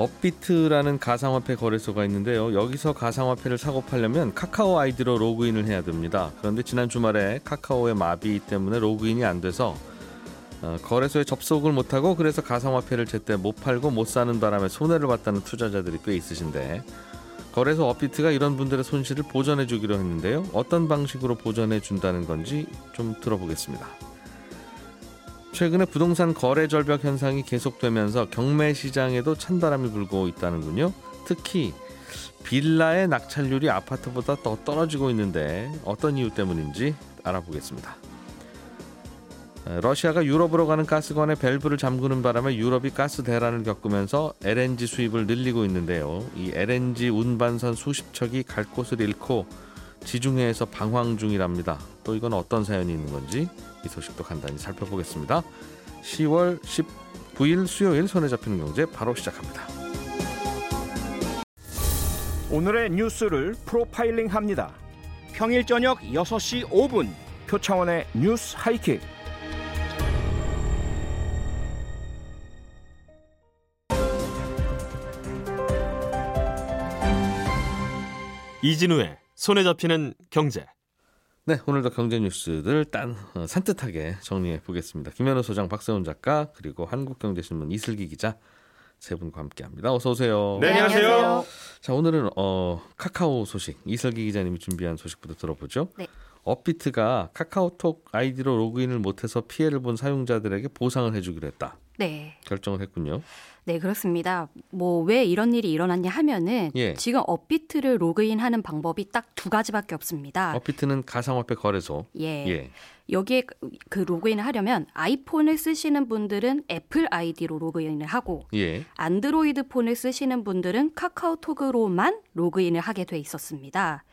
업비트라는 가상화폐 거래소가 있는데요. 여기서 가상화폐를 사고 팔려면 카카오 아이디로 로그인을 해야 됩니다. 그런데 지난 주말에 카카오의 마비 때문에 로그인이 안 돼서 어, 거래소에 접속을 못하고 그래서 가상화폐를 제때 못 팔고 못 사는 바람에 손해를 봤다는 투자자들이 꽤 있으신데 거래소 업비트가 이런 분들의 손실을 보전해 주기로 했는데요. 어떤 방식으로 보전해 준다는 건지 좀 들어보겠습니다. 최근에 부동산 거래 절벽 현상이 계속되면서 경매 시장에도 찬바람이 불고 있다는군요. 특히 빌라의 낙찰률이 아파트보다 더 떨어지고 있는데 어떤 이유 때문인지 알아보겠습니다. 러시아가 유럽으로 가는 가스관의 밸브를 잠그는 바람에 유럽이 가스 대란을 겪으면서 LNG 수입을 늘리고 있는데요. 이 LNG 운반선 수십 척이 갈 곳을 잃고 지중해에서 방황 중이랍니다. 또 이건 어떤 사연이 있는 건지 이 소식도 간단히 살펴보겠습니다. 10월 19일 수요일 손에 잡히는 경제 바로 시작합니다. 오늘의 뉴스를 프로파일링 합니다. 평일 저녁 6시 5분 표창원의 뉴스 하이킥. 이진우의 손에 잡히는 경제. 네, 오늘도 경제 뉴스들 딴 어, 산뜻하게 정리해 보겠습니다. 김현우 소장, 박세훈 작가, 그리고 한국경제신문 이슬기 기자 세 분과 함께합니다. 어서 오세요. 네, 안녕하세요. 자, 오늘은 어, 카카오 소식 이슬기 기자님이 준비한 소식부터 들어보죠. 네. 업비트가 카카오톡 아이디로 로그인을 못해서 피해를 본 사용자들에게 보상을 해주기로 했다. 네. 결정을 했군요. 네, 그렇습니다. 뭐 왜 이런 일이 일어났냐 하면은 예. 지금 업비트를 로그인하는 방법이 딱 두 가지밖에 없습니다. 업비트는 가상화폐 거래소. 예. 예. 여기에 그- 그 로그인을 하려면 아이폰을 쓰시는 분들은 애플 아이디로 로그인을 하고 예. 안드로이드 폰을 쓰시는 분들은 카카오톡으로만 로그인을 하게 돼 있었습니다.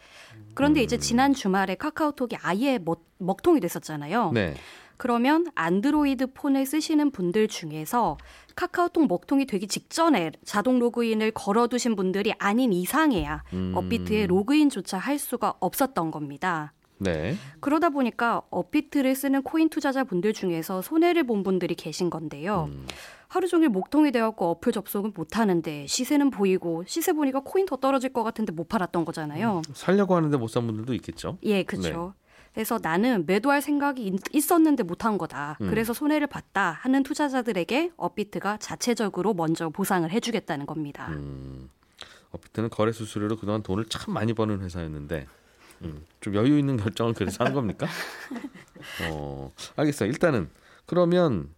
그런데 음. 이제 지난 주말에 카카오톡이 아예 먹, 먹통이 됐었잖아요. 네. 그러면 안드로이드 폰을 쓰시는 분들 중에서 카카오톡 먹통이 되기 직전에 자동 로그인을 걸어두신 분들이 아닌 이상에야 음. 업비트에 로그인조차 할 수가 없었던 겁니다. 네. 그러다 보니까 업비트를 쓰는 코인 투자자분들 중에서 손해를 본 분들이 계신 건데요. 음. 하루 종일 먹통이 되었고 어플 접속은 못 하는데 시세는 보이고 시세 보니까 코인 더 떨어질 것 같은데 못 팔았던 거잖아요. 살려고 하는데 못 산 분들도 있겠죠. 예, 그렇죠. 그래서 나는 매도할 생각이 있- 있었는데 못한 거다. 음. 그래서 손해를 봤다 하는 투자자들에게 업비트가 자체적으로 먼저 보상을 해주겠다는 겁니다. 음, 업비트는 거래 수수료로 그동안 돈을 참 많이 버는 회사였는데 음, 좀 여유 있는 결정을 그래서 한 겁니까? 어, 알겠어요. 일단은 그러면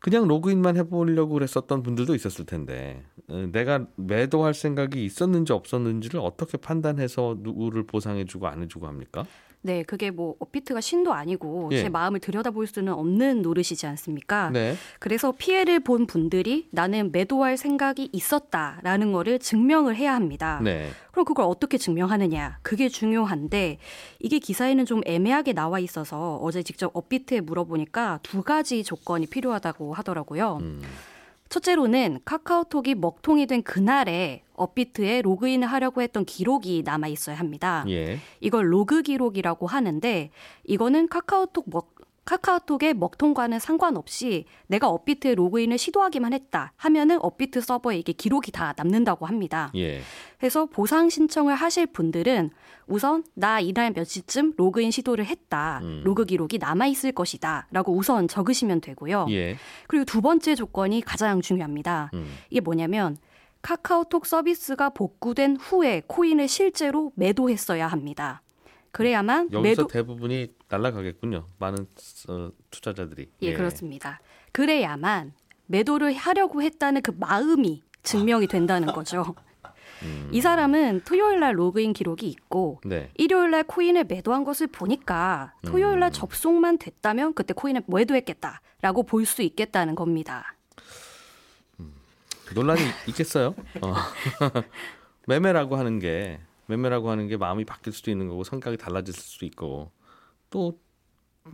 그냥 로그인만 해보려고 그랬었던 분들도 있었을 텐데 어, 내가 매도할 생각이 있었는지 없었는지를 어떻게 판단해서 누구를 보상해주고 안 해주고 합니까? 네, 그게 뭐 업비트가 신도 아니고 예. 제 마음을 들여다볼 수는 없는 노릇이지 않습니까? 네. 그래서 피해를 본 분들이 나는 매도할 생각이 있었다라는 거를 증명을 해야 합니다. 네. 그럼 그걸 어떻게 증명하느냐? 그게 중요한데 이게 기사에는 좀 애매하게 나와 있어서 어제 직접 업비트에 물어보니까 두 가지 조건이 필요하다고 하더라고요. 음, 첫째로는 카카오톡이 먹통이 된 그날에 업비트에 로그인을 하려고 했던 기록이 남아 있어야 합니다. 예. 이걸 로그 기록이라고 하는데 이거는 카카오톡 먹 카카오톡의 먹통과는 상관없이 내가 업비트에 로그인을 시도하기만 했다 하면은 업비트 서버에 이게 기록이 다 남는다고 합니다. 예. 그래서 보상 신청을 하실 분들은 우선 나 이날 몇 시쯤 로그인 시도를 했다. 음. 로그 기록이 남아 있을 것이다라고 우선 적으시면 되고요. 예. 그리고 두 번째 조건이 가장 중요합니다. 음. 이게 뭐냐면 카카오톡 서비스가 복구된 후에 코인을 실제로 매도했어야 합니다. 그래야만 여기서 매도 대부분이 날라가겠군요. 많은 어, 투자자들이. 예, 그렇습니다. 그래야만 매도를 하려고 했다는 그 마음이 증명이 된다는 거죠. 음. 이 사람은 토요일 날 로그인 기록이 있고 네. 일요일 날 코인을 매도한 것을 보니까 토요일 날 음. 접속만 됐다면 그때 코인을 매도했겠다라고 볼 수 있겠다는 겁니다. 논란이 있겠어요. 어. 매매라고 하는 게 매매라고 하는 게 마음이 바뀔 수도 있는 거고 성격이 달라질 수도 있고 또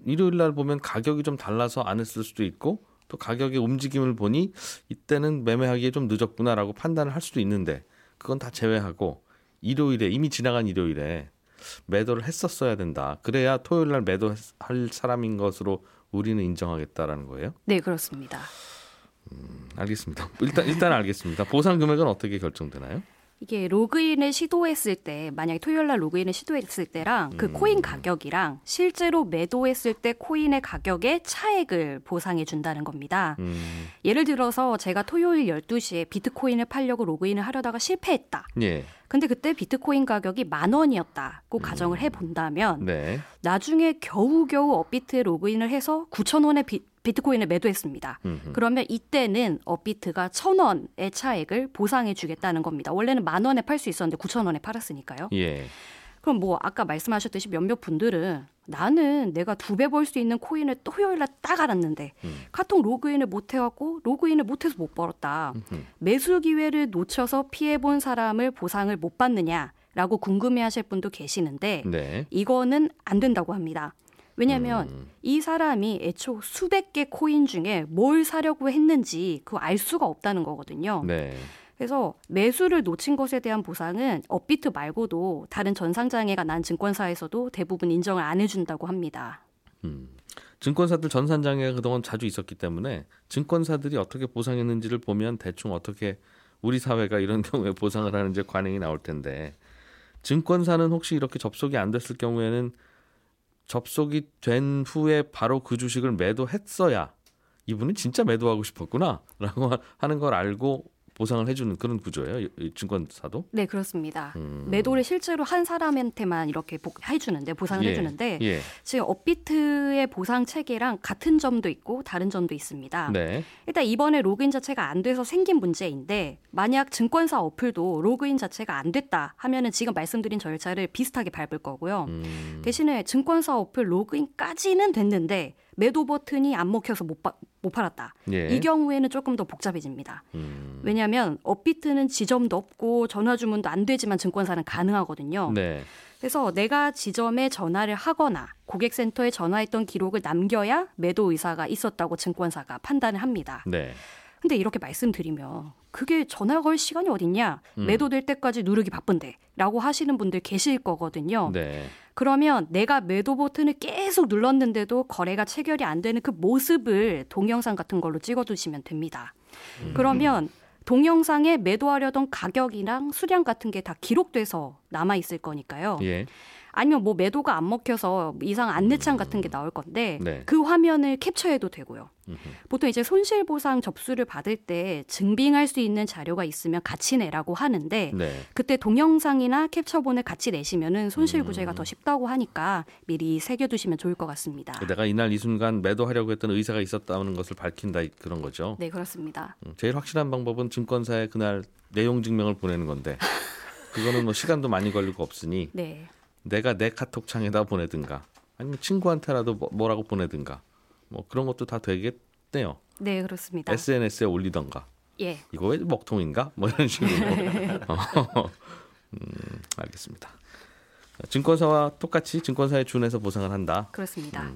일요일 날 보면 가격이 좀 달라서 안 했을 수도 있고 또 가격의 움직임을 보니 이때는 매매하기에 좀 늦었구나라고 판단을 할 수도 있는데 그건 다 제외하고 일요일에 이미 지나간 일요일에 매도를 했었어야 된다. 그래야 토요일 날 매도할 사람인 것으로 우리는 인정하겠다라는 거예요. 네, 그렇습니다. 음, 알겠습니다. 일단 일단 알겠습니다. 보상 금액은 어떻게 결정되나요? 이게 로그인을 시도했을 때 만약에 토요일 날 로그인을 시도했을 때랑 그 음. 코인 가격이랑 실제로 매도했을 때 코인의 가격의 차액을 보상해 준다는 겁니다. 음, 예를 들어서 제가 토요일 12시에 비트코인을 팔려고 로그인을 하려다가 실패했다. 예, 근데 그때 비트코인 가격이 만 원이었다고 가정을 해 본다면 네, 나중에 겨우겨우 업비트에 로그인을 해서 9천 원의 비, 비트코인을 매도했습니다. 음흠. 그러면 이때는 업비트가 천 원의 차액을 보상해 주겠다는 겁니다. 원래는 만 원에 팔 수 있었는데 9천 원에 팔았으니까요. 예, 그럼 뭐 아까 말씀하셨듯이 몇몇 분들은 나는 내가 두 배 벌 수 있는 코인을 토요일 날 딱 알았는데 음. 카톡 로그인을 못 해갖고 로그인을 못해서 못 벌었다. 음흠. 매수 기회를 놓쳐서 피해본 사람을 보상을 못 받느냐 라고 궁금해하실 분도 계시는데 네, 이거는 안 된다고 합니다. 왜냐하면 음. 이 사람이 애초 수백 개 코인 중에 뭘 사려고 했는지 그거 알 수가 없다는 거거든요. 네, 그래서 매수를 놓친 것에 대한 보상은 업비트 말고도 다른 전상장애가 난 증권사에서도 대부분 인정을 안 해준다고 합니다. 음. 증권사들 전산장애가 그동안 자주 있었기 때문에 증권사들이 어떻게 보상했는지를 보면 대충 어떻게 우리 사회가 이런 경우에 보상을 하는지 관행이 나올 텐데 증권사는 혹시 이렇게 접속이 안 됐을 경우에는 접속이 된 후에 바로 그 주식을 매도했어야 이분은 진짜 매도하고 싶었구나 라고 하는 걸 알고 보상을 해주는 그런 구조예요. 이 증권사도. 네, 그렇습니다. 음. 매도를 실제로 한 사람한테만 이렇게 복- 해주는데 보상을 예, 해주는데 예. 지금 업비트의 보상 체계랑 같은 점도 있고 다른 점도 있습니다. 네. 일단 이번에 로그인 자체가 안 돼서 생긴 문제인데 만약 증권사 어플도 로그인 자체가 안 됐다 하면은 지금 말씀드린 절차를 비슷하게 밟을 거고요. 음. 대신에 증권사 어플 로그인까지는 됐는데 매도 버튼이 안 먹혀서 못, 바- 못 팔았다. 예. 이 경우에는 조금 더 복잡해집니다. 음. 왜냐하면 업비트는 지점도 없고 전화 주문도 안 되지만 증권사는 가능하거든요. 네. 그래서 내가 지점에 전화를 하거나 고객센터에 전화했던 기록을 남겨야 매도 의사가 있었다고 증권사가 판단을 합니다. 네. 근데 이렇게 말씀드리면 그게 전화 걸 시간이 어딨냐? 음. 매도될 때까지 누르기 바쁜데 라고 하시는 분들 계실 거거든요. 네. 그러면 내가 매도 버튼을 계속 눌렀는데도 거래가 체결이 안 되는 그 모습을 동영상 같은 걸로 찍어두시면 됩니다. 그러면 동영상에 매도하려던 가격이랑 수량 같은 게 다 기록돼서 남아 있을 거니까요. 예. 아니면 뭐 매도가 안 먹혀서 이상 안내창 같은 게 나올 건데 네. 그 화면을 캡처해도 되고요. 음흠. 보통 이제 손실보상 접수를 받을 때 증빙할 수 있는 자료가 있으면 같이 내라고 하는데 네. 그때 동영상이나 캡처본을 같이 내시면은 손실 구제가 더 쉽다고 하니까 미리 새겨두시면 좋을 것 같습니다. 내가 이날 이 순간 매도하려고 했던 의사가 있었다는 것을 밝힌다 이- 그런 거죠. 네 그렇습니다. 음, 제일 확실한 방법은 증권사에 그날 내용 증명을 보내는 건데 그거는 뭐 시간도 많이 걸리고 없으니 네. 내가 내 카톡 창에다 보내든가 아니면 친구한테라도 뭐- 뭐라고 보내든가 뭐 그런 것도 다 되겠네요. 네 그렇습니다. SNS에 올리던가 예. 이거 왜 먹통인가 뭐 이런 식으로 어, 음, 알겠습니다. 증권사와 똑같이 증권사에 준해서 보상을 한다. 그렇습니다.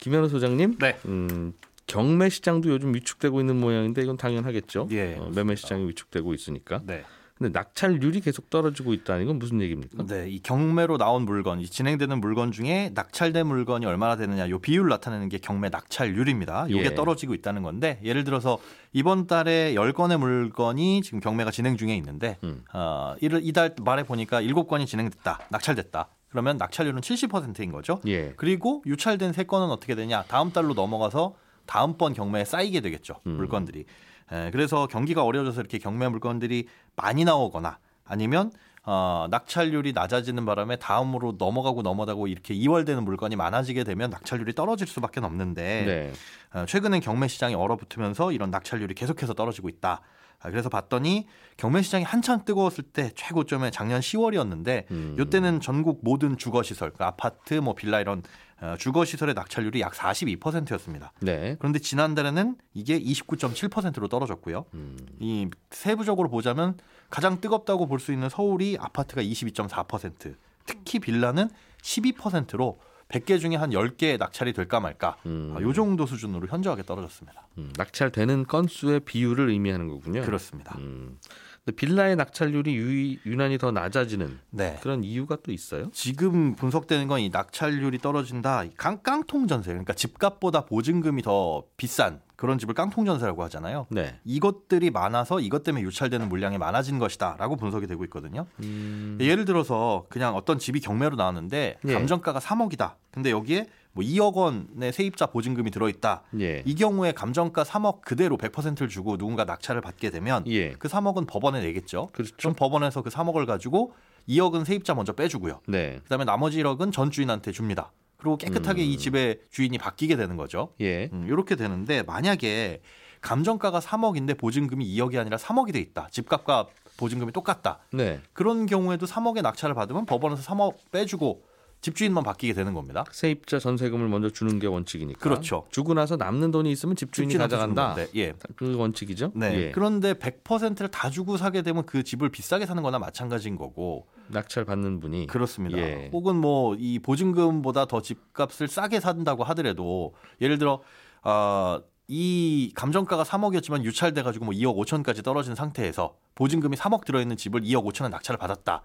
김현우 소장님, 네. 음, 경매 시장도 요즘 위축되고 있는 모양인데 이건 당연하겠죠. 예, 어, 매매 시장이 위축되고 있으니까. 네. 근데 낙찰률이 계계속 떨어지고 있다는 건 무슨 얘기입니까? 네, 이 경매로 나온 물건, 이 진행되는 물건 중에 낙찰된 물건이 얼마나 되느냐, 요 비율 나타내는 게 경매 낙찰률입니다. 요게 예. 떨어지고 있다는 건데, 예를 들어서 이번 달에 10건의 물건이 지금 경매가 진행 중에 있는데, 음. 어, 이달 말에 보니까 7건이 진행됐다, 낙찰됐다. 그러면 낙찰률은 70%인 거죠. 예. 그리고 유찰된 세 건은 어떻게 되냐? 다음 달로 넘어가서 다음번 경매에 쌓이게 되겠죠. 음. 물건들이. 에, 그래서 경기가 어려워져서 이렇게 경매 물건들이 많이 나오거나 아니면 어, 낙찰률이 낮아지는 바람에 다음으로 넘어가고 넘어가고 이렇게 이월되는 물건이 많아지게 되면 낙찰률이 떨어질 수밖에 없는데 네. 어, 최근엔 경매 시장이 얼어붙으면서 이런 낙찰률이 계속해서 떨어지고 있다. 아, 그래서 봤더니 경매 시장이 한창 뜨거웠을 때 최고점에 작년 10월이었는데 음. 이때는 전국 모든 주거 시설, 그 아파트, 뭐 빌라 이런 어, 주거 시설의 낙찰률이 약 42%였습니다. 네. 그런데 지난달에는 이게 29.7%로 떨어졌고요. 음. 이 세부적으로 보자면 가장 뜨겁다고 볼 수 있는 서울이 아파트가 22.4%, 특히 빌라는 12%로 100개 중에 한 10개 낙찰이 될까 말까. 음. 아, 요 정도 수준으로 현저하게 떨어졌습니다. 음, 낙찰되는 건수의 비율을 의미하는 거군요. 그렇습니다. 음. 근데 빌라의 낙찰률이 유, 유난히 더 낮아지는 네. 그런 이유가 또 있어요? 지금 분석되는 건 이 낙찰률이 떨어진다. 이 깡, 깡통 전세. 그러니까 집값보다 보증금이 더 비싼 그런 집을 깡통 전세라고 하잖아요. 네. 이것들이 많아서 이것 때문에 유찰되는 물량이 많아진 것이다라고 분석이 되고 있거든요. 음, 예를 들어서 그냥 어떤 집이 경매로 나왔는데 예. 감정가가 3억이다. 근데 여기에 뭐 2억 원의 세입자 보증금이 들어있다. 예. 이 경우에 감정가 3억 그대로 100%를 주고 누군가 낙찰을 받게 되면 예. 그 3억은 법원에 내겠죠. 그렇죠. 그럼 법원에서 그 3억을 가지고 2억은 세입자 먼저 빼주고요. 네. 그다음에 나머지 1억은 전 주인한테 줍니다. 그리고 깨끗하게 음. 이 집의 주인이 바뀌게 되는 거죠. 예. 음, 이렇게 되는데 만약에 감정가가 3억인데 보증금이 2억이 아니라 3억이 돼 있다. 집값과 보증금이 똑같다. 네. 그런 경우에도 3억의 낙찰을 받으면 법원에서 3억 빼주고 집주인만 바뀌게 되는 겁니다. 세입자 전세금을 먼저 주는 게 원칙이니까. 그렇죠. 주고 나서 남는 돈이 있으면 집주인이 가져간다. 예. 그 원칙이죠. 네. 예. 그런데 100%를 다 주고 사게 되면 그 집을 비싸게 사는 거나 마찬가지인 거고. 낙찰 받는 분이 그렇습니다. 예. 혹은 뭐 이 보증금보다 더 집값을 싸게 산다고 하더라도 예를 들어 아, 이 감정가가 3억이었지만 유찰돼 가지고 뭐 2억 5천까지 떨어진 상태에서 보증금이 3억 들어 있는 집을 2억 5천에 낙찰을 받았다.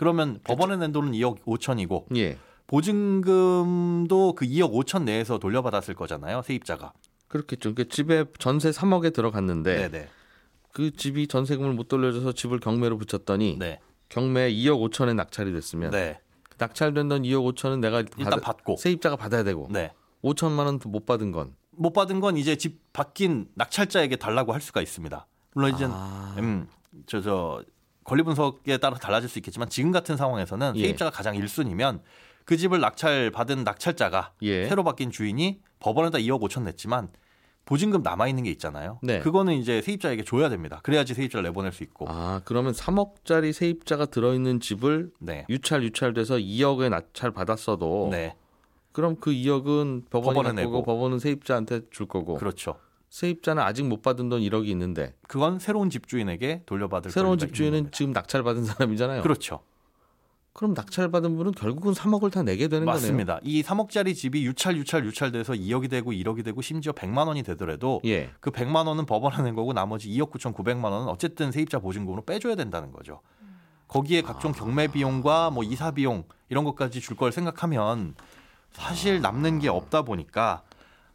그러면 법원에 낸 돈은 2억 5천이고 예. 보증금도 그 2억 5천 내에서 돌려받았을 거잖아요. 세입자가. 그렇겠죠. 그 집에 전세 3억에 들어갔는데 네, 네. 그 집이 전세금을 못 돌려줘서 집을 경매로 붙였더니 네. 경매 2억 5천에 낙찰이 됐으면 네. 낙찰된 돈 2억 5천은 내가 일단 받- 받고. 세입자가 받아야 되고 네. 5천만 원 못 받은 건 못 받은 건 이제 집 바뀐 낙찰자에게 달라고 할 수가 있습니다. 물론 이제 아. 음, 저, 저, 권리 분석에 따라 달라질 수 있겠지만 지금 같은 상황에서는 예. 세입자가 가장 1순위면 그 집을 낙찰 받은 낙찰자가 예. 새로 바뀐 주인이 법원에다 2억 5천 냈지만 보증금 남아 있는 게 있잖아요. 네. 그거는 이제 세입자에게 줘야 됩니다. 그래야지 세입자를 내보낼 수 있고. 아 그러면 3억짜리 세입자가 들어있는 집을 네. 유찰 유찰돼서 2억에 낙찰 받았어도 네. 그럼 그 2억은 법원이 법원에 내고. 고 법원은 세입자한테 줄 거고 그렇죠. 세입자는 아직 못 받은 돈 1억이 있는데 그건 새로운 집주인에게 돌려받을 새로운 집주인은. 지금 낙찰 받은 사람이잖아요. 그렇죠. 그럼 낙찰 받은 분은 결국은 3억을 다 내게 되는 거네요. 맞습니다. 이 3억짜리 집이 유찰 유찰 유찰돼서 2억이 되고 1억이 되고 심지어 100만 원이 되더라도 예. 그 100만 원은 법원에 낸 거고 나머지 2억 9천 9백만 원은 어쨌든 세입자 보증금으로 빼줘야 된다는 거죠. 거기에 각종 경매 비용과 뭐 이사 비용 이런 것까지 줄 걸 생각하면 사실 남는 게 없다 보니까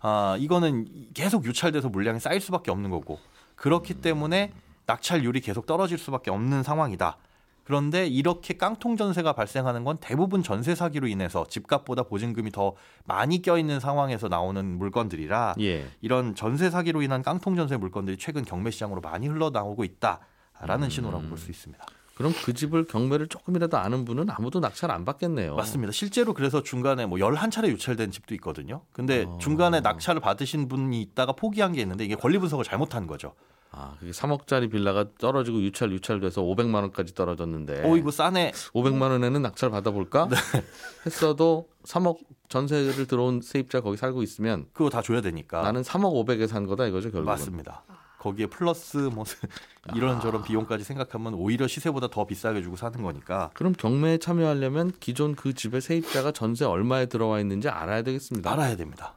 아 이거는 계속 유찰돼서 물량이 쌓일 수밖에 없는 거고 그렇기 때문에 낙찰률이 계속 떨어질 수밖에 없는 상황이다. 그런데 이렇게 깡통 전세가 발생하는 건 대부분 전세 사기로 인해서 집값보다 보증금이 더 많이 껴있는 상황에서 나오는 물건들이라 예. 이런 전세 사기로 인한 깡통 전세 물건들이 최근 경매 시장으로 많이 흘러나오고 음. 있다라는 신호라고 볼 수 있습니다. 그럼 그 집을 경매를 조금이라도 아는 분은 아무도 낙찰 안 받겠네요. 맞습니다. 실제로 그래서 중간에 뭐 11차례 유찰된 집도 있거든요. 근데 어. 중간에 낙찰을 받으신 분이 있다가 포기한 게 있는데 이게 권리 분석을 잘못한 거죠. 아, 그게 3억짜리 빌라가 떨어지고 유찰 유찰돼서 500만 원까지 떨어졌는데 어 이거 싸네. 500만 원에는 낙찰 받아볼까? 네. 했어도 3억 전세를 들어온 세입자 거기 살고 있으면 그거 다 줘야 되니까. 나는 3억 5백에 산 거다 이거죠 결국은. 맞습니다. 거기에 플러스 뭐 이런 저런 비용까지 생각하면 오히려 시세보다 더 비싸게 주고 사는 거니까 그럼 경매에 참여하려면 기존 그 집의 세입자가 전세 얼마에 들어와 있는지 알아야 되겠습니다. 알아야 됩니다.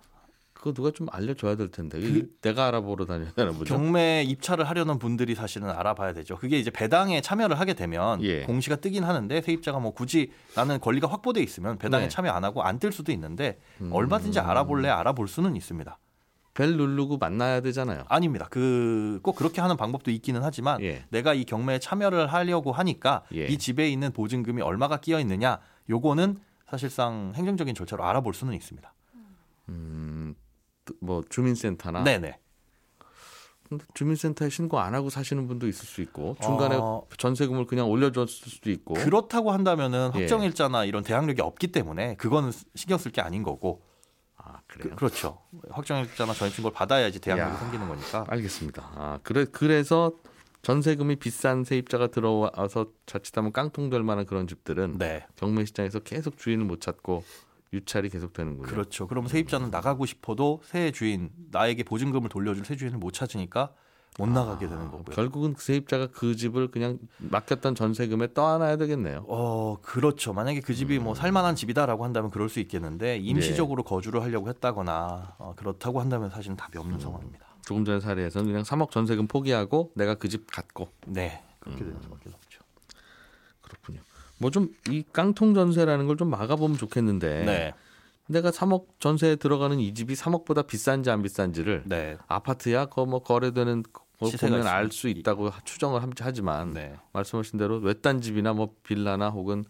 그거 누가 좀 알려줘야 될 텐데 그- 내가 알아보러 다녀야 되나 보죠. 경매 입찰을 하려는 분들이 사실은 알아봐야 되죠. 그게 이제 배당에 참여를 하게 되면 예. 공시가 뜨긴 하는데 세입자가 뭐 굳이 나는 권리가 확보돼 있으면 배당에 네. 참여 안 하고 안 뜰 수도 있는데 음. 얼마든지 알아볼래 알아볼 수는 있습니다. 벨 누르고 만나야 되잖아요. 아닙니다. 그 꼭 그렇게 하는 방법도 있기는 하지만 예. 내가 이 경매에 참여를 하려고 하니까 예. 이 집에 있는 보증금이 얼마가 끼어 있느냐 요거는 사실상 행정적인 절차로 알아볼 수는 있습니다. 음, 뭐 주민센터나 네네. 주민센터에 신고 안 하고 사시는 분도 있을 수 있고 중간에 어, 전세금을 그냥 올려줬을 수도 있고 그렇다고 한다면은 예. 확정일자나 이런 대항력이 없기 때문에 그거는 신경 쓸 게 아닌 거고 아 그, 그래요. 렇죠 확정일자나 전입신고를 받아야지 대항력이 야. 생기는 거니까. 알겠습니다. 아 그래 그래서 전세금이 비싼 세입자가 들어와서 자칫하면 깡통될 만한 그런 집들은 네, 경매 시장에서 계속 주인을 못 찾고 유찰이 계속 되는군요. 그렇죠. 그럼 세입자는 나가고 싶어도 새 주인 나에게 보증금을 돌려줄 새 주인을 못 찾으니까 못 나가게 되는 거고요. 결국은 그 세입자가 그 집을 그냥 맡겼던 전세금에 떠안아야 되겠네요. 어, 그렇죠. 만약에 그 집이 뭐 살만한 집이다라고 한다면 그럴 수 있겠는데 임시적으로 거주를 하려고 했다거나 어, 그렇다고 한다면 사실은 답이 없는 상황입니다. 조금 전에 사례에서는 그냥 3억 전세금 포기하고 내가 그 집 갖고 네, 그렇게 되는 수밖에 없죠. 그렇군요. 뭐 좀 이 깡통 전세라는 걸 좀 막아보면 좋겠는데 네, 내가 3억 전세에 들어가는 이 집이 3억보다 비싼지 안 비싼지를 네, 아파트야 그뭐 거래되는 거 보면 있으니- 알수 있다고 추정을 함- 하지만 네. 말씀하신 대로 외딴 집이나 뭐 빌라나 혹은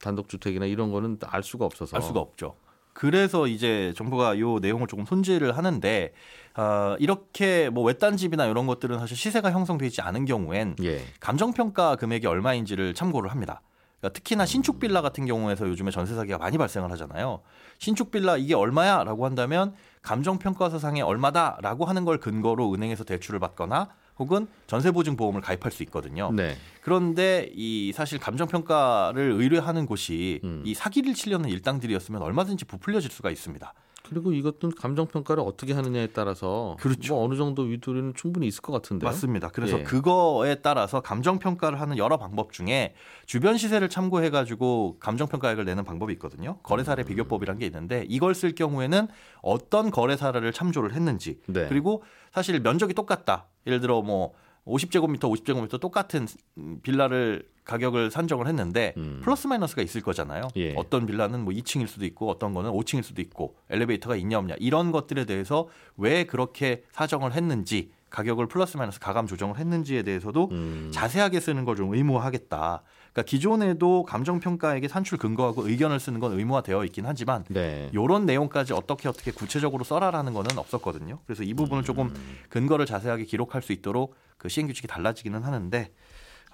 단독주택이나 이런 거는 알 수가 없어서 알 수가 없죠. 그래서 이제 정부가 요 내용을 조금 손질을 하는데 어, 이렇게 뭐 외딴 집이나 이런 것들은 사실 시세가 형성되지 않은 경우엔 예. 감정 평가 금액이 얼마인지를 참고를 합니다. 그러니까 특히나 신축 빌라 같은 경우에서 요즘에 전세 사기가 많이 발생을 하잖아요. 신축 빌라 이게 얼마야라고 한다면 감정평가서상에 얼마다라고 하는 걸 근거로 은행에서 대출을 받거나 혹은 전세보증보험을 가입할 수 있거든요. 네. 그런데 이 사실 감정평가를 의뢰하는 곳이 음. 이 사기를 치려는 일당들이었으면 얼마든지 부풀려질 수가 있습니다. 그리고 이것도 감정 평가를 어떻게 하느냐에 따라서 그렇죠. 뭐 어느 정도 위도리는 충분히 있을 것 같은데요. 맞습니다. 그래서 예. 그거에 따라서 감정 평가를 하는 여러 방법 중에 주변 시세를 참고해 가지고 감정 평가액을 내는 방법이 있거든요. 거래 사례 비교법이란 게 있는데 이걸 쓸 경우에는 어떤 거래 사례를 참조를 했는지 네. 그리고 사실 면적이 똑같다. 예를 들어 뭐 50제곱미터, 50제곱미터 똑같은 음, 빌라를 가격을 산정을 했는데 음. 플러스 마이너스가 있을 거잖아요. 예. 어떤 빌라는 뭐 2층일 수도 있고 어떤 거는 5층일 수도 있고 엘리베이터가 있냐 없냐 이런 것들에 대해서 왜 그렇게 사정을 했는지 가격을 플러스 마이너스 가감 조정을 했는지에 대해서도 음. 자세하게 쓰는 걸 좀 의무화하겠다. 그러니까 기존에도 감정 평가액의 산출 근거하고 의견을 쓰는 건 의무화되어 있긴 하지만 네. 요런 내용까지 어떻게 어떻게 구체적으로 써라라는 거는 없었거든요. 그래서 이 부분을 조금 음. 근거를 자세하게 기록할 수 있도록 그 시행 규칙이 달라지기는 하는데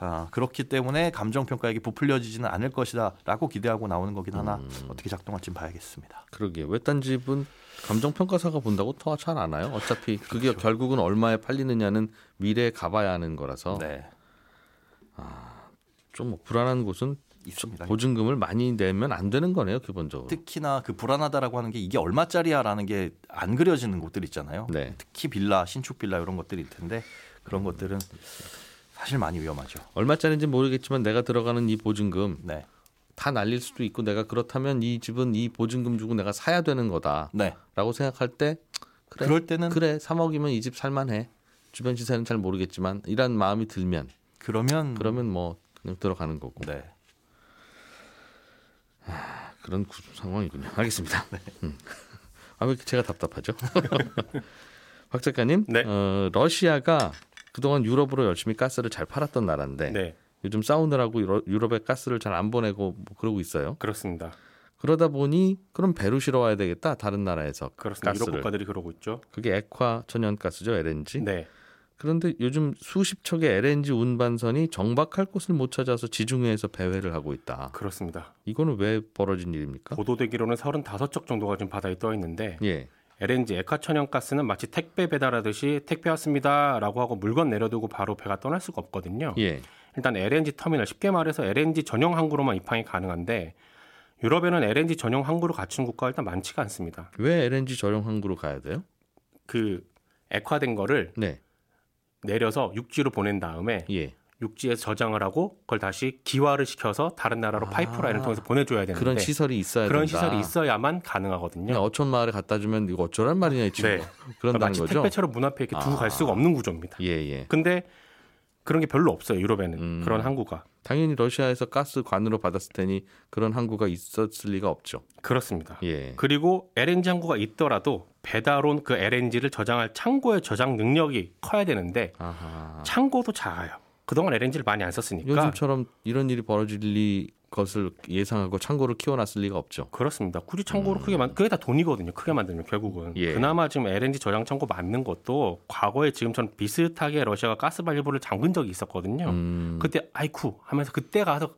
아, 그렇기 때문에 감정 평가액이 부풀려지지는 않을 것이다라고 기대하고 나오는 거긴 하나 음. 어떻게 작동할지 봐야겠습니다. 그러게 외딴 집은 감정 평가사가 본다고 더 잘 안 와요. 어차피 그게 결국은 얼마에 팔리느냐는 미래에 가봐야 하는 거라서 네, 좀뭐 불안한 곳은 있습니다. 보증금을 많이 내면 안 되는 거네요, 기본적으로. 특히나 그 불안하다라고 하는 게 이게 얼마짜리야라는 게 안 그려지는 곳들 있잖아요. 네. 특히 빌라, 신축 빌라 이런 것들일 텐데 그런 것들은 사실 많이 위험하죠. 얼마짜리인지 모르겠지만 내가 들어가는 이 보증금 네, 다 날릴 수도 있고 내가 그렇다면 이 집은 이 보증금 주고 내가 사야 되는 거다라고 네. 생각할 때 그래 그럴 때는 그래 3억이면 이 집 살만해 주변 시세는 잘 모르겠지만 이런 마음이 들면 그러면 그러면 뭐 그냥 들어가는 거고 네. 그런 구- 상황이군요. 알겠습니다. 네. 음. 아왜 제가 답답하죠? 박 작가님, 네. 어, 러시아가 그동안 유럽으로 열심히 가스를 잘 팔았던 나라인데 네, 요즘 싸우느라고 유럽, 유럽에 가스를 잘 안 보내고 뭐 그러고 있어요. 그렇습니다. 그러다 보니 그럼 배로 실어와야 되겠다 다른 나라에서 그렇습니다. 유럽 가스를 국가들이 그러고 있죠. 그게 액화 천연가스죠 LNG. 네, 그런데 요즘 수십 척의 LNG 운반선이 정박할 곳을 못 찾아서 지중해에서 배회를 하고 있다. 그렇습니다. 이거는 왜 벌어진 일입니까? 보도되기로는 35척 정도가 지금 바다에 떠 있는데 예. LNG 액화천연가스는 마치 택배 배달하듯이 택배 왔습니다라고 하고 물건 내려두고 바로 배가 떠날 수가 없거든요. 예. 일단 LNG 터미널 쉽게 말해서 LNG 전용 항구로만 입항이 가능한데 유럽에는 LNG 전용 항구를 갖춘 국가가 일단 많지가 않습니다. 왜 LNG 전용 항구로 가야 돼요? 그 액화된 거를 네. 내려서 육지로 보낸 다음에 예. 육지에서 저장을 하고 그걸 다시 기화를 시켜서 다른 나라로 아. 파이프라인을 통해서 보내줘야 되는데 그런 시설이 있어야 그런 된다. 시설이 있어야만 가능하거든요. 어촌 마을에 갖다 주면 이거 어쩌란 말이냐 이 친구. 네. 그러니까 그런다는 마치 거죠. 택배처럼 문 앞에 이렇게 두고 아. 갈 수가 없는 구조입니다. 예, 예. 근데 그런 게 별로 없어요 유럽에는 음. 그런 항구가 당연히 러시아에서 가스 관으로 받았을 테니 그런 항구가 있었을 리가 없죠. 그렇습니다. 예. 그리고 LNG 항구가 있더라도 배달 온 그 LNG를 저장할 창고의 저장 능력이 커야 되는데 아하. 창고도 작아요. 그동안 LNG를 많이 안 썼으니까 요즘처럼 이런 일이 벌어질 리 것을 예상하고 창고를 키워놨을 리가 없죠. 그렇습니다. 굳이 창고를 크게 만 그게 다 돈이거든요. 크게 만들면 결국은 음. 예. 그나마 지금 LNG 저장 창고 만든 것도 과거에 지금처럼 비슷하게 러시아가 가스 밸브를 잠근 적이 있었거든요. 음. 그때 아이쿠 하면서 그때 가서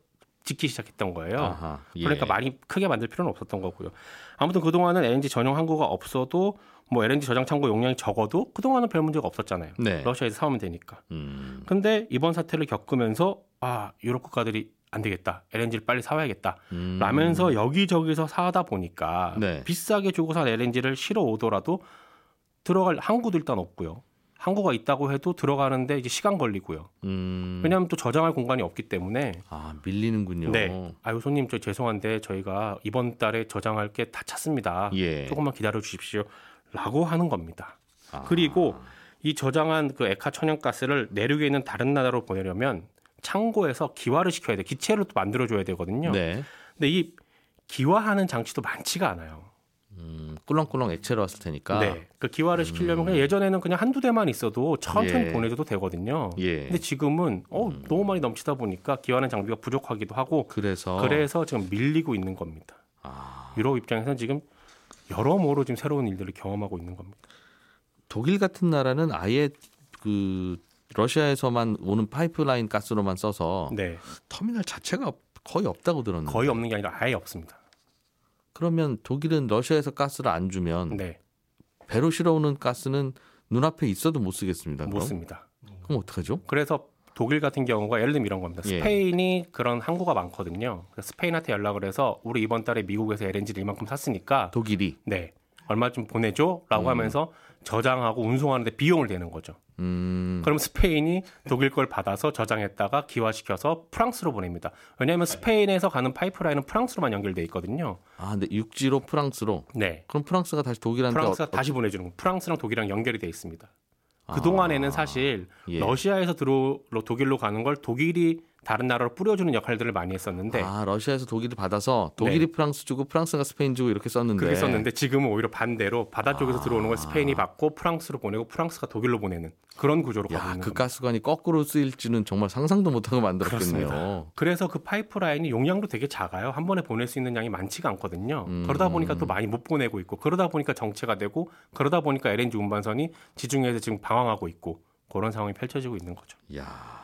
짓기 시작했던 거예요. 아하. 예. 그러니까 많이 크게 만들 필요는 없었던 거고요. 아무튼 그동안은 LNG 전용 항구가 없어도 뭐 LNG 저장 창고 용량이 적어도 그동안은 별 문제가 없었잖아요. 네. 러시아에서 사오면 되니까. 음. 근데 이번 사태를 겪으면서 아 유럽 국가들이 안 되겠다. LNG를 빨리 사와야겠다. 음. 라면서 여기저기서 사다 보니까 네. 비싸게 주고 산 LNG를 실어 오더라도 들어갈 항구도 일단 없고요. 항구가 있다고 해도 들어가는데 이제 시간 걸리고요. 음. 왜냐하면 또 저장할 공간이 없기 때문에 아 밀리는군요. 네. 아유 손님 저 죄송한데 저희가 이번 달에 저장할 게 다 찼습니다. 예. 조금만 기다려 주십시오.라고 하는 겁니다. 아. 그리고 이 저장한 그 액화 천연가스를 내륙에 있는 다른 나라로 보내려면 창고에서 기화를 시켜야 돼. 기체로 또 만들어 줘야 되거든요. 네. 근데 이 기화하는 장치도 많지가 않아요. 음, 꿀렁꿀렁 액체로 왔을 테니까. 네. 그 기화를 시키려면 그냥 예전에는 그냥 한두 대만 있어도 천천히 음. 예. 보내줘도 되거든요. 예. 음. 근데 지금은 어, 너무 많이 넘치다 보니까 기화하는 장비가 부족하기도 하고 그래서 그래서 지금 밀리고 있는 겁니다. 아, 유럽 입장에서는 지금 여러모로 지금 새로운 일들을 경험하고 있는 겁니다. 독일 같은 나라는 아예 그 러시아에서만 오는 파이프라인 가스로만 써서 네. 터미널 자체가 없- 거의 없다고 들었는데. 거의 없는 게 아니라 아예 없습니다. 그러면 독일은 러시아에서 가스를 안 주면 네. 배로 실어오는 가스는 눈앞에 있어도 못 쓰겠습니다. 못 그럼? 씁니다. 그럼 어떡하죠? 그래서 독일 같은 경우가 예를 들면 이런 겁니다. 예. 스페인이 그런 항구가 많거든요. 그래서 스페인한테 연락을 해서 우리 이번 달에 미국에서 LNG를 이만큼 샀으니까 독일이 네. 얼마 좀 보내줘라고 하면서 저장하고 운송하는데 비용을 내는 거죠. 음, 그럼 스페인이 독일 걸 받아서 저장했다가 기화시켜서 프랑스로 보냅니다. 왜냐하면 스페인에서 가는 파이프라인은 프랑스로만 연결돼 있거든요. 아, 근데 육지로 프랑스로 네. 그럼 프랑스가 다시 독일한테 프랑스가 어- 다시 보내주는 거. 프랑스랑 독일이랑 연결이 돼 있습니다. 아. 그 동안에는 사실 예. 러시아에서 들어 독일로 가는 걸 독일이 다른 나라로 뿌려주는 역할들을 많이 했었는데 아 러시아에서 독일을 받아서 독일이 프랑스 주고 프랑스가 스페인 주고 이렇게 썼는데 네. 그렇게 썼는데 지금은 오히려 반대로 바다 쪽에서 아. 들어오는 걸 스페인이 받고 프랑스로 보내고 프랑스가 독일로 보내는 그런 구조로 가고 야, 있는 그 겁니다. 가스관이 거꾸로 쓰일지는 정말 상상도 못하고 만들었겠네요. 그래서 그 파이프라인이 용량도 되게 작아요. 한 번에 보낼 수 있는 양이 많지가 않거든요. 음. 그러다 보니까 또 많이 못 보내고 있고 그러다 보니까 정체가 되고 그러다 보니까 LNG 운반선이 지중해에서 지금 방황하고 있고 그런 상황이 펼쳐지고 있는 거죠. 야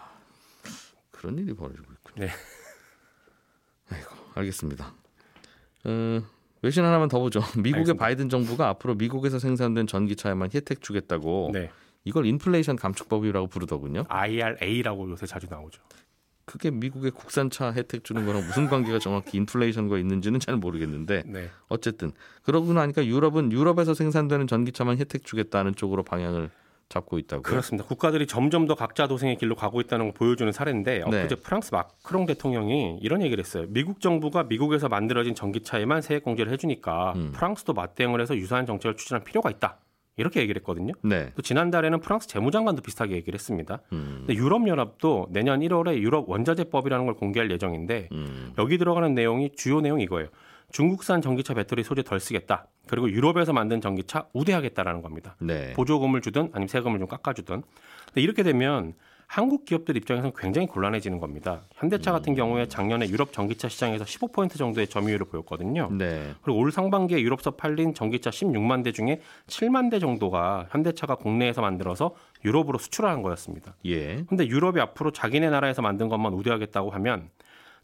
그런 일이 벌어지고 있군요. 네. 아이고 알겠습니다. 어, 외신 하나만 더 보죠. 미국의 알겠습니다. 바이든 정부가 앞으로 미국에서 생산된 전기차에만 혜택 주겠다고 네. 이걸 인플레이션 감축법이라고 부르더군요. IRA라고 요새 자주 나오죠. 그게 미국의 국산차 혜택 주는 거랑 무슨 관계가 정확히 인플레이션과 있는지는 잘 모르겠는데 네. 어쨌든 그러고 나니까 유럽은 유럽에서 생산되는 전기차만 혜택 주겠다는 쪽으로 방향을 잡고 있다고요. 그렇습니다. 국가들이 점점 더 각자 도생의 길로 가고 있다는 걸 보여주는 사례인데 네. 엊그제 프랑스 마크롱 대통령이 이런 얘기를 했어요. 미국 정부가 미국에서 만들어진 전기차에만 세액 공제를 해주니까 음. 프랑스도 맞대응을 해서 유사한 정책을 추진할 필요가 있다. 이렇게 얘기를 했거든요. 네. 또 지난달에는 프랑스 재무장관도 비슷하게 얘기를 했습니다. 음, 근데 유럽연합도 내년 1월에 유럽 원자재법이라는 걸 공개할 예정인데 음, 여기 들어가는 내용이 주요 내용이 이거예요. 중국산 전기차 배터리 소재 덜 쓰겠다. 그리고 유럽에서 만든 전기차 우대하겠다라는 겁니다. 네. 보조금을 주든 아니면 세금을 좀 깎아주든. 이렇게 되면 한국 기업들 입장에서는 굉장히 곤란해지는 겁니다. 현대차 같은 음. 경우에 작년에 유럽 전기차 시장에서 15% 정도의 점유율을 보였거든요. 네. 그리고 올 상반기에 유럽서 팔린 전기차 16만 대 중에 7만 대 정도가 현대차가 국내에서 만들어서 유럽으로 수출하는 거였습니다. 예. 근데 유럽이 앞으로 자기네 나라에서 만든 것만 우대하겠다고 하면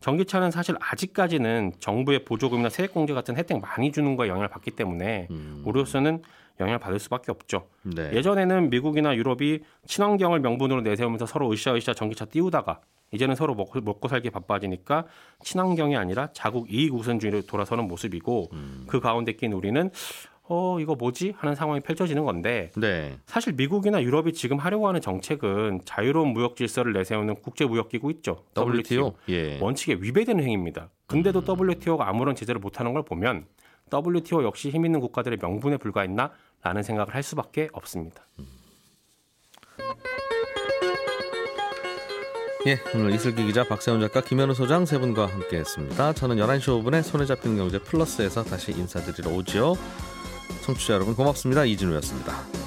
전기차는 사실 아직까지는 정부의 보조금이나 세액 공제 같은 혜택 많이 주는 거에 영향을 받기 때문에 음, 우리로서는 영향을 받을 수밖에 없죠. 네. 예전에는 미국이나 유럽이 친환경을 명분으로 내세우면서 서로 으쌰으쌰 전기차 띄우다가 이제는 서로 먹고, 먹고 살기 바빠지니까 친환경이 아니라 자국 이익 우선주의로 돌아서는 모습이고 음. 그 가운데 낀 우리는 어 이거 뭐지 하는 상황이 펼쳐지는 건데 네. 사실 미국이나 유럽이 지금 하려고 하는 정책은 자유로운 무역 질서를 내세우는 국제 무역 기구 있죠. WTO. 예. 원칙에 위배되는 행위입니다. 근데도 WTO가 아무런 제재를 못하는 걸 보면 WTO 역시 힘 있는 국가들의 명분에 불과했나라는 생각을 할 수밖에 없습니다. 예, 오늘 이슬기 기자, 박세훈 작가, 김현우 소장 세 분과 함께했습니다. 저는 11시 5분에 손에 잡히는 경제 플러스에서 다시 인사드리러 오지요. 청취자 여러분 고맙습니다. 이진우였습니다.